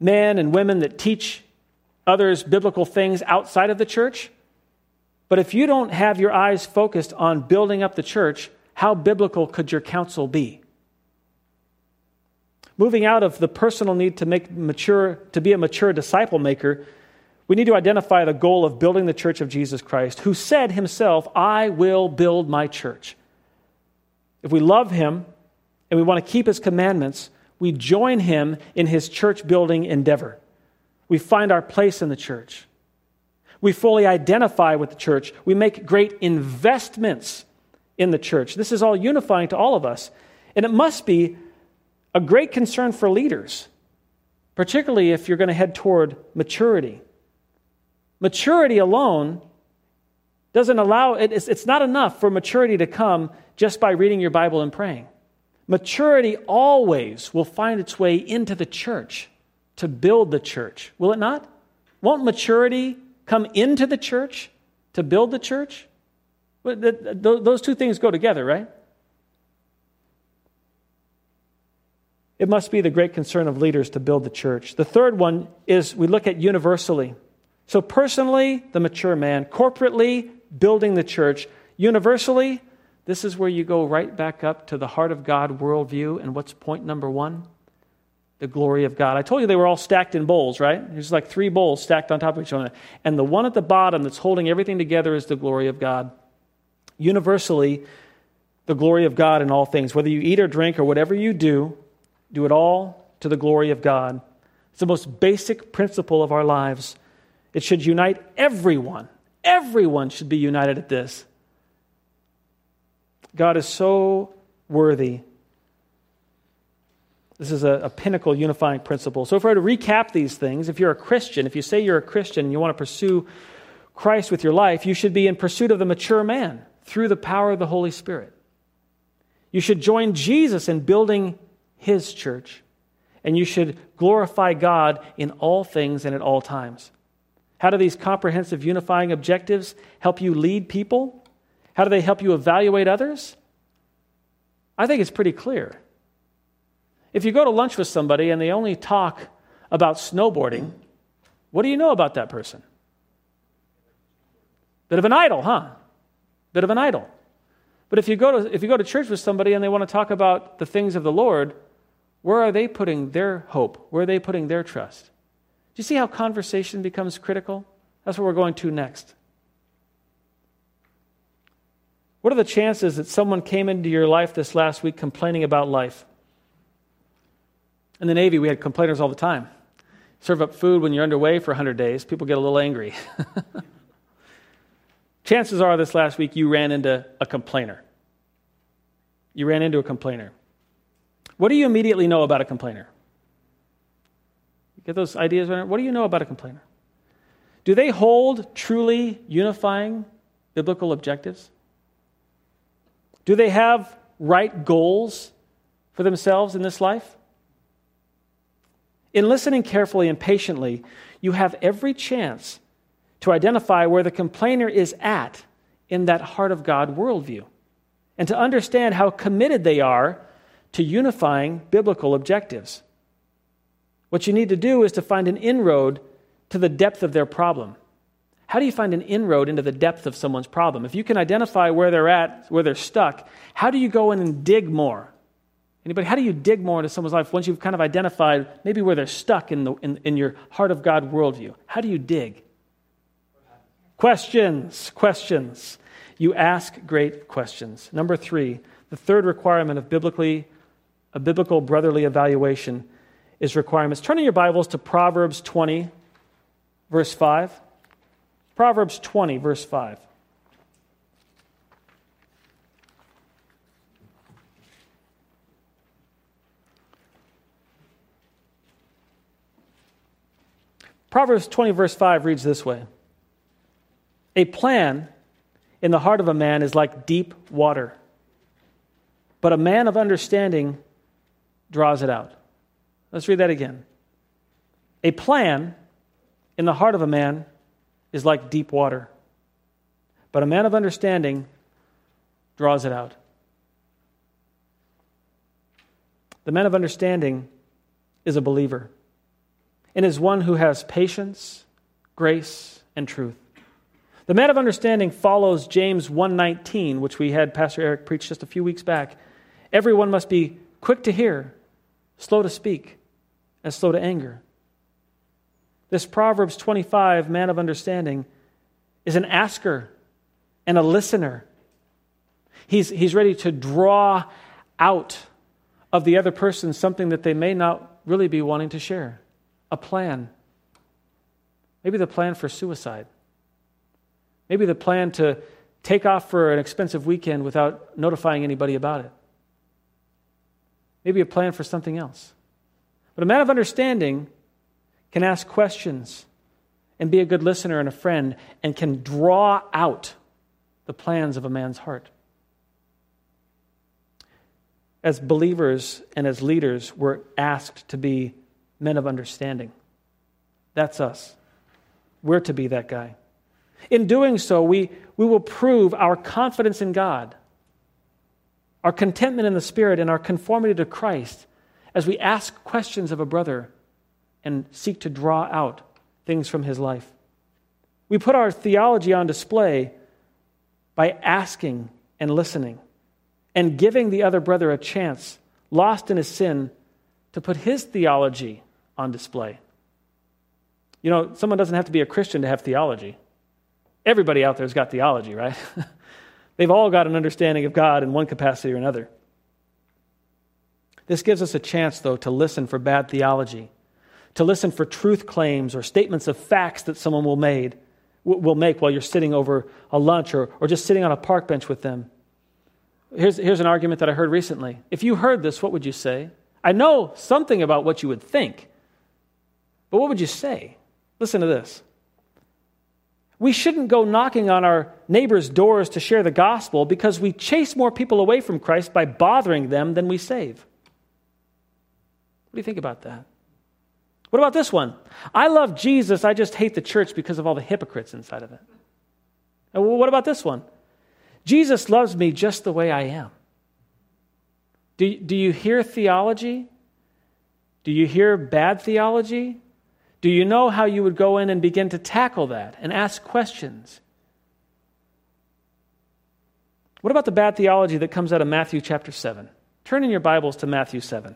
men and women that teach others biblical things outside of the church, but if you don't have your eyes focused on building up the church, how biblical could your counsel be? Moving out of the personal need to make mature to be a mature disciple maker we need to identify the goal of building the church of Jesus Christ, who said himself, I will build my church. If we love him and we want to keep his commandments, we join him in his church building endeavor. We find our place in the church. We fully identify with the church. We make great investments in the church. This is all unifying to all of us. And it must be a great concern for leaders, particularly if you're going to head toward maturity. Maturity alone doesn't allow, it's, it's not enough for maturity to come just by reading your Bible and praying. Maturity always will find its way into the church to build the church, will it not? Won't maturity come into the church to build the church? Those two things go together, right? It must be the great concern of leaders to build the church. The third one is we look at universally. So, personally, the mature man, corporately, building the church, universally, this is where you go right back up to the heart of God worldview. And what's point number one? The glory of God. I told you they were all stacked in bowls, right? There's like three bowls stacked on top of each other. And the one at the bottom that's holding everything together is the glory of God. Universally, the glory of God in all things. Whether you eat or drink or whatever you do, do it all to the glory of God. It's the most basic principle of our lives. It should unite everyone. Everyone should be united at this. God is so worthy. This is a, a, pinnacle unifying principle. So, if I were to recap these things, if you're a Christian, if you say you're a Christian and you want to pursue Christ with your life, you should be in pursuit of the mature man through the power of the Holy Spirit. You should join Jesus in building his church, and you should glorify God in all things and at all times. How do these comprehensive unifying objectives help you lead people? How do they help you evaluate others? I think it's pretty clear. If you go to lunch with somebody and they only talk about snowboarding, what do you know about that person? Bit of an idol, huh? Bit of an idol. But if you go to, if you go to church with somebody and they want to talk about the things of the Lord, where are they putting their hope? Where are they putting their trust? Do you see how conversation becomes critical? That's where we're going to next. What are the chances that someone came into your life this last week complaining about life? In the Navy, we had complainers all the time. Serve up food when you're underway for 100 days, people get a little angry. *laughs* chances are this last week you ran into a complainer. You ran into a complainer. What do you immediately know about a complainer? Get those ideas? What do you know about a complainer? Do they hold truly unifying biblical objectives? Do they have right goals for themselves in this life? In listening carefully and patiently, you have every chance to identify where the complainer is at in that heart of God worldview and to understand how committed they are to unifying biblical objectives. What you need to do is to find an inroad to the depth of their problem. How do you find an inroad into the depth of someone's problem? If you can identify where they're at, where they're stuck, how do you go in and dig more? Anybody, how do you dig more into someone's life once you've kind of identified maybe where they're stuck in, the, in, in your heart of God worldview? How do you dig? Questions, questions. You ask great questions. Number three, the third requirement of biblically, a biblical brotherly evaluation is requirements. Turn in your Bibles to Proverbs 20, verse 5. Proverbs 20, verse 5. Proverbs 20, verse 5 reads this way A plan in the heart of a man is like deep water, but a man of understanding draws it out. Let's read that again. A plan in the heart of a man is like deep water, but a man of understanding draws it out. The man of understanding is a believer and is one who has patience, grace, and truth. The man of understanding follows James 1:19, which we had Pastor Eric preach just a few weeks back. Everyone must be quick to hear, slow to speak, and slow to anger. This Proverbs 25 man of understanding is an asker and a listener. He's, he's ready to draw out of the other person something that they may not really be wanting to share a plan. Maybe the plan for suicide. Maybe the plan to take off for an expensive weekend without notifying anybody about it. Maybe a plan for something else. But a man of understanding can ask questions and be a good listener and a friend and can draw out the plans of a man's heart. As believers and as leaders, we're asked to be men of understanding. That's us. We're to be that guy. In doing so, we, we will prove our confidence in God, our contentment in the Spirit, and our conformity to Christ as we ask questions of a brother and seek to draw out things from his life. We put our theology on display by asking and listening and giving the other brother a chance, lost in his sin, to put his theology on display. You know, someone doesn't have to be a Christian to have theology. Everybody out there's got theology, right? *laughs* They've all got an understanding of God in one capacity or another. This gives us a chance, though, to listen for bad theology, to listen for truth claims or statements of facts that someone will, made, will make while you're sitting over a lunch or, or just sitting on a park bench with them. Here's, here's an argument that I heard recently. If you heard this, what would you say? I know something about what you would think, but what would you say? Listen to this. We shouldn't go knocking on our neighbors' doors to share the gospel because we chase more people away from Christ by bothering them than we save. What do you think about that? What about this one? I love Jesus, I just hate the church because of all the hypocrites inside of it. And what about this one? Jesus loves me just the way I am. Do, do you hear theology? Do you hear bad theology? Do you know how you would go in and begin to tackle that and ask questions? What about the bad theology that comes out of Matthew chapter 7? Turn in your Bibles to Matthew 7.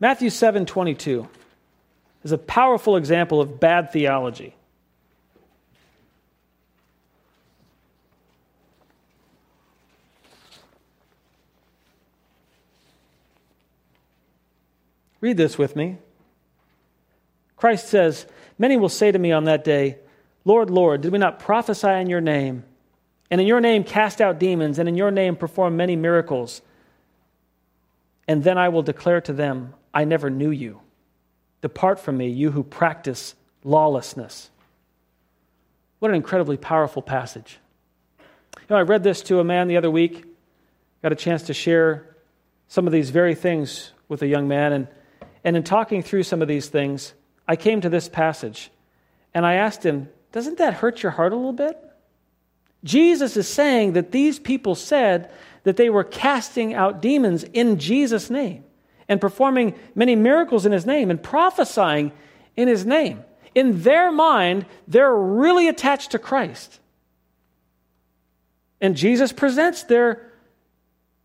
Matthew 7 22 is a powerful example of bad theology. Read this with me. Christ says, Many will say to me on that day, Lord, Lord, did we not prophesy in your name? And in your name cast out demons, and in your name perform many miracles? And then I will declare to them, I never knew you. Depart from me, you who practice lawlessness. What an incredibly powerful passage. You know, I read this to a man the other week, got a chance to share some of these very things with a young man, and and in talking through some of these things, I came to this passage and I asked him, Doesn't that hurt your heart a little bit? Jesus is saying that these people said that they were casting out demons in Jesus' name and performing many miracles in his name and prophesying in his name. In their mind, they're really attached to Christ. And Jesus presents their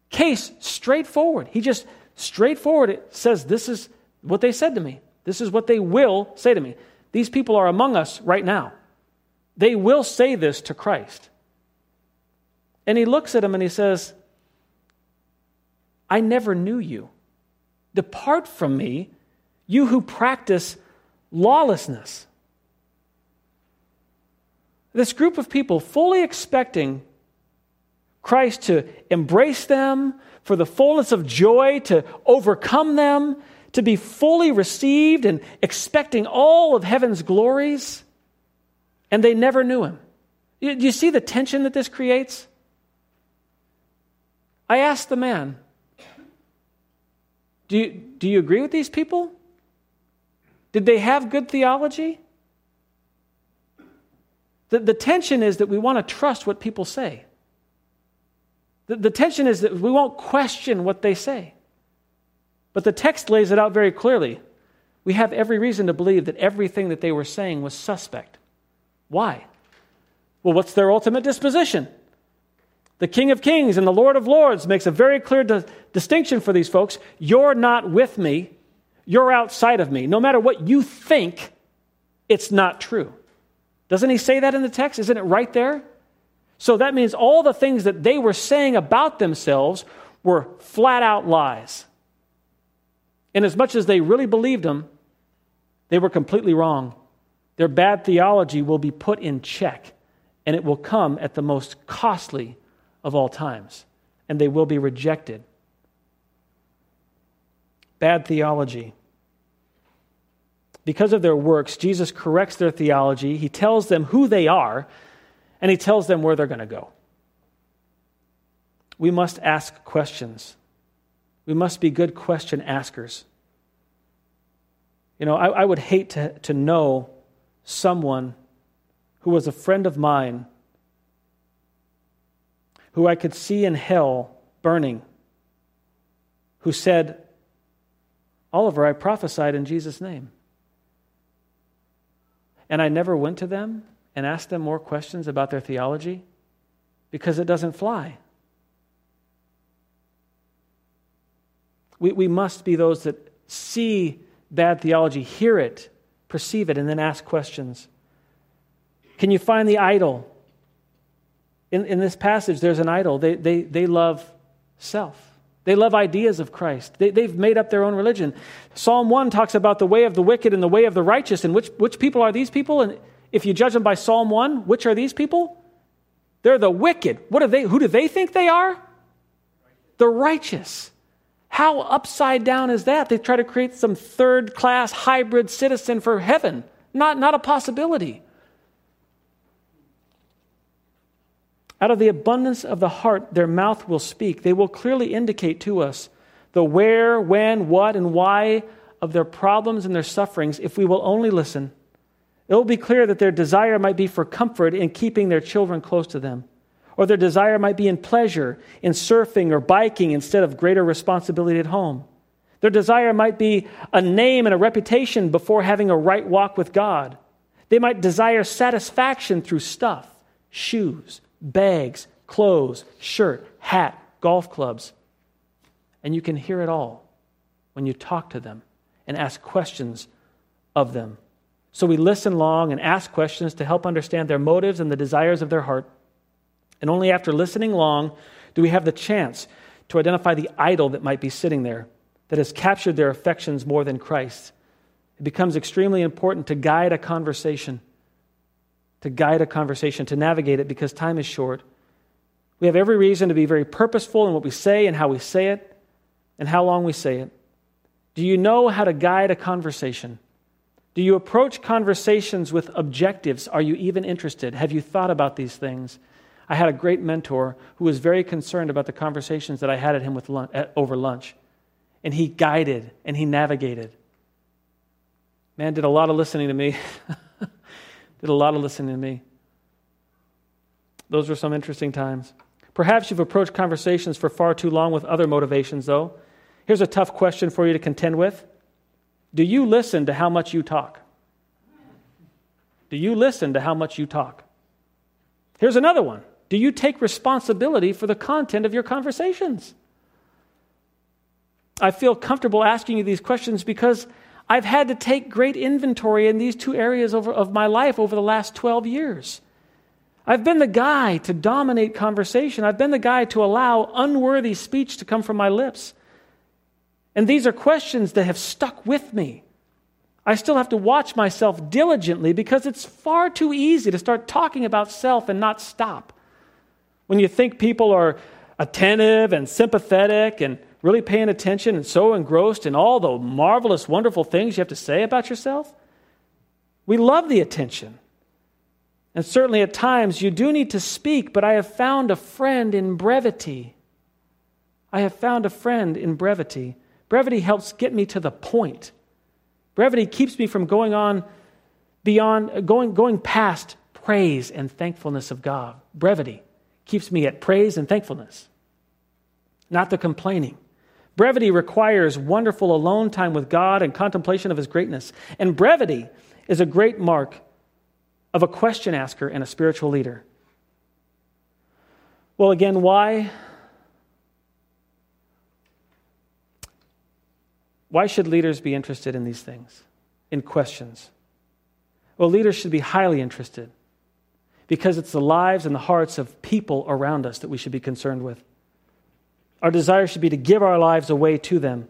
case straightforward. He just straightforward says, This is what they said to me. This is what they will say to me. These people are among us right now. They will say this to Christ. And he looks at him and he says, I never knew you. Depart from me, you who practice lawlessness. This group of people, fully expecting Christ to embrace them, for the fullness of joy to overcome them, to be fully received and expecting all of heaven's glories, and they never knew him. Do you see the tension that this creates? I asked the man, do you, do you agree with these people? Did they have good theology? The, the tension is that we want to trust what people say. The, the tension is that we won't question what they say. But the text lays it out very clearly. We have every reason to believe that everything that they were saying was suspect. Why? Well, what's their ultimate disposition? The King of Kings and the Lord of Lords makes a very clear di- distinction for these folks. You're not with me, you're outside of me. No matter what you think, it's not true. Doesn't he say that in the text? Isn't it right there? So that means all the things that they were saying about themselves were flat out lies. And as much as they really believed them, they were completely wrong. Their bad theology will be put in check, and it will come at the most costly of all times, and they will be rejected. Bad theology. Because of their works, Jesus corrects their theology. He tells them who they are and he tells them where they're going to go. We must ask questions. We must be good question askers. You know, I, I would hate to, to know someone who was a friend of mine who I could see in hell burning, who said, Oliver, I prophesied in Jesus' name. And I never went to them and asked them more questions about their theology? Because it doesn't fly. We, we must be those that see bad theology, hear it, perceive it, and then ask questions. Can you find the idol? In, in this passage, there's an idol. They, they, they love self. They love ideas of Christ. They, they've made up their own religion. Psalm 1 talks about the way of the wicked and the way of the righteous. And which, which people are these people? And if you judge them by Psalm 1, which are these people? They're the wicked. What are they? Who do they think they are? The righteous. How upside down is that? They try to create some third class hybrid citizen for heaven. Not, not a possibility. Out of the abundance of the heart, their mouth will speak. They will clearly indicate to us the where, when, what, and why of their problems and their sufferings if we will only listen it will be clear that their desire might be for comfort in keeping their children close to them, or their desire might be in pleasure, in surfing or biking instead of greater responsibility at home. Their desire might be a name and a reputation before having a right walk with God. They might desire satisfaction through stuff, shoes, bags, clothes, shirt, hat, golf clubs. And you can hear it all when you talk to them and ask questions of them. So we listen long and ask questions to help understand their motives and the desires of their heart. And only after listening long do we have the chance to identify the idol that might be sitting there that has captured their affections more than Christ. It becomes extremely important to guide a conversation, to guide a conversation, to navigate it because time is short. We have every reason to be very purposeful in what we say and how we say it and how long we say it. Do you know how to guide a conversation? Do you approach conversations with objectives? Are you even interested? Have you thought about these things? I had a great mentor who was very concerned about the conversations that I had at him with lunch, at, over lunch. And he guided and he navigated. Man did a lot of listening to me. *laughs* did a lot of listening to me. Those were some interesting times. Perhaps you've approached conversations for far too long with other motivations, though. Here's a tough question for you to contend with do you listen to how much you talk? Do you listen to how much you talk? Here's another one. Do you take responsibility for the content of your conversations? I feel comfortable asking you these questions because I've had to take great inventory in these two areas over, of my life over the last 12 years. I've been the guy to dominate conversation. I've been the guy to allow unworthy speech to come from my lips. And these are questions that have stuck with me. I still have to watch myself diligently because it's far too easy to start talking about self and not stop. When you think people are attentive and sympathetic and Really paying attention and so engrossed in all the marvelous, wonderful things you have to say about yourself? We love the attention. And certainly at times you do need to speak, but I have found a friend in brevity. I have found a friend in brevity. Brevity helps get me to the point. Brevity keeps me from going on beyond, going, going past praise and thankfulness of God. Brevity keeps me at praise and thankfulness, not the complaining. Brevity requires wonderful alone time with God and contemplation of His greatness. And brevity is a great mark of a question asker and a spiritual leader. Well, again, why? Why should leaders be interested in these things, in questions? Well, leaders should be highly interested because it's the lives and the hearts of people around us that we should be concerned with. Our desire should be to give our lives away to them.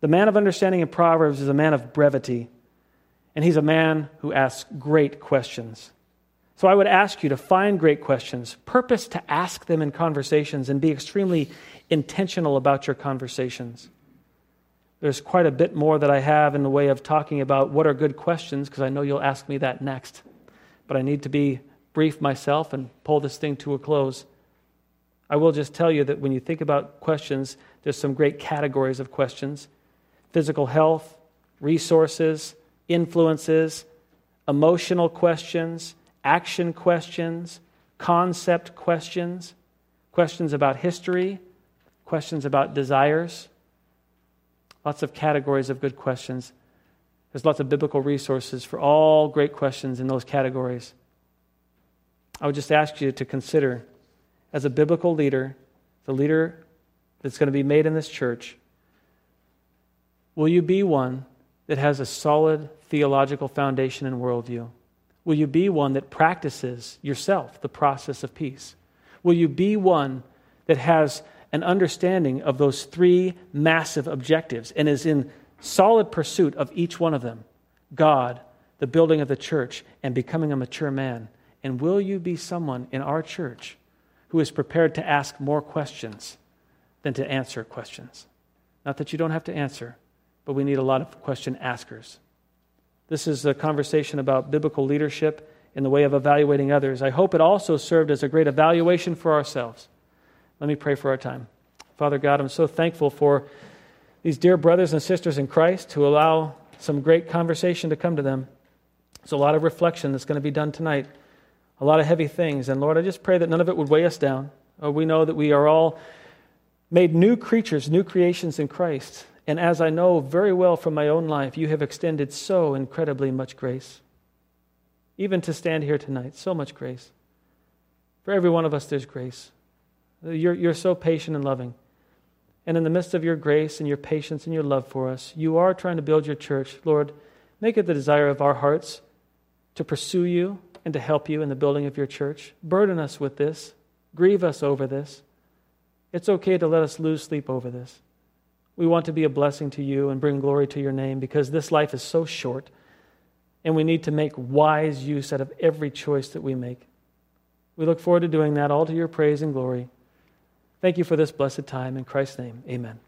The man of understanding in Proverbs is a man of brevity, and he's a man who asks great questions. So I would ask you to find great questions, purpose to ask them in conversations, and be extremely intentional about your conversations. There's quite a bit more that I have in the way of talking about what are good questions, because I know you'll ask me that next. But I need to be brief myself and pull this thing to a close. I will just tell you that when you think about questions, there's some great categories of questions physical health, resources, influences, emotional questions, action questions, concept questions, questions about history, questions about desires. Lots of categories of good questions. There's lots of biblical resources for all great questions in those categories. I would just ask you to consider as a biblical leader, the leader that's going to be made in this church, will you be one that has a solid theological foundation and worldview? Will you be one that practices yourself the process of peace? Will you be one that has an understanding of those three massive objectives and is in solid pursuit of each one of them God, the building of the church, and becoming a mature man? And will you be someone in our church who is prepared to ask more questions than to answer questions? Not that you don't have to answer, but we need a lot of question askers. This is a conversation about biblical leadership in the way of evaluating others. I hope it also served as a great evaluation for ourselves. Let me pray for our time. Father God, I'm so thankful for these dear brothers and sisters in Christ who allow some great conversation to come to them. There's a lot of reflection that's going to be done tonight, a lot of heavy things. And Lord, I just pray that none of it would weigh us down. Oh, we know that we are all made new creatures, new creations in Christ. And as I know very well from my own life, you have extended so incredibly much grace. Even to stand here tonight, so much grace. For every one of us, there's grace. You're, you're so patient and loving. And in the midst of your grace and your patience and your love for us, you are trying to build your church. Lord, make it the desire of our hearts to pursue you and to help you in the building of your church. Burden us with this, grieve us over this. It's okay to let us lose sleep over this. We want to be a blessing to you and bring glory to your name because this life is so short and we need to make wise use out of every choice that we make. We look forward to doing that all to your praise and glory. Thank you for this blessed time. In Christ's name, amen.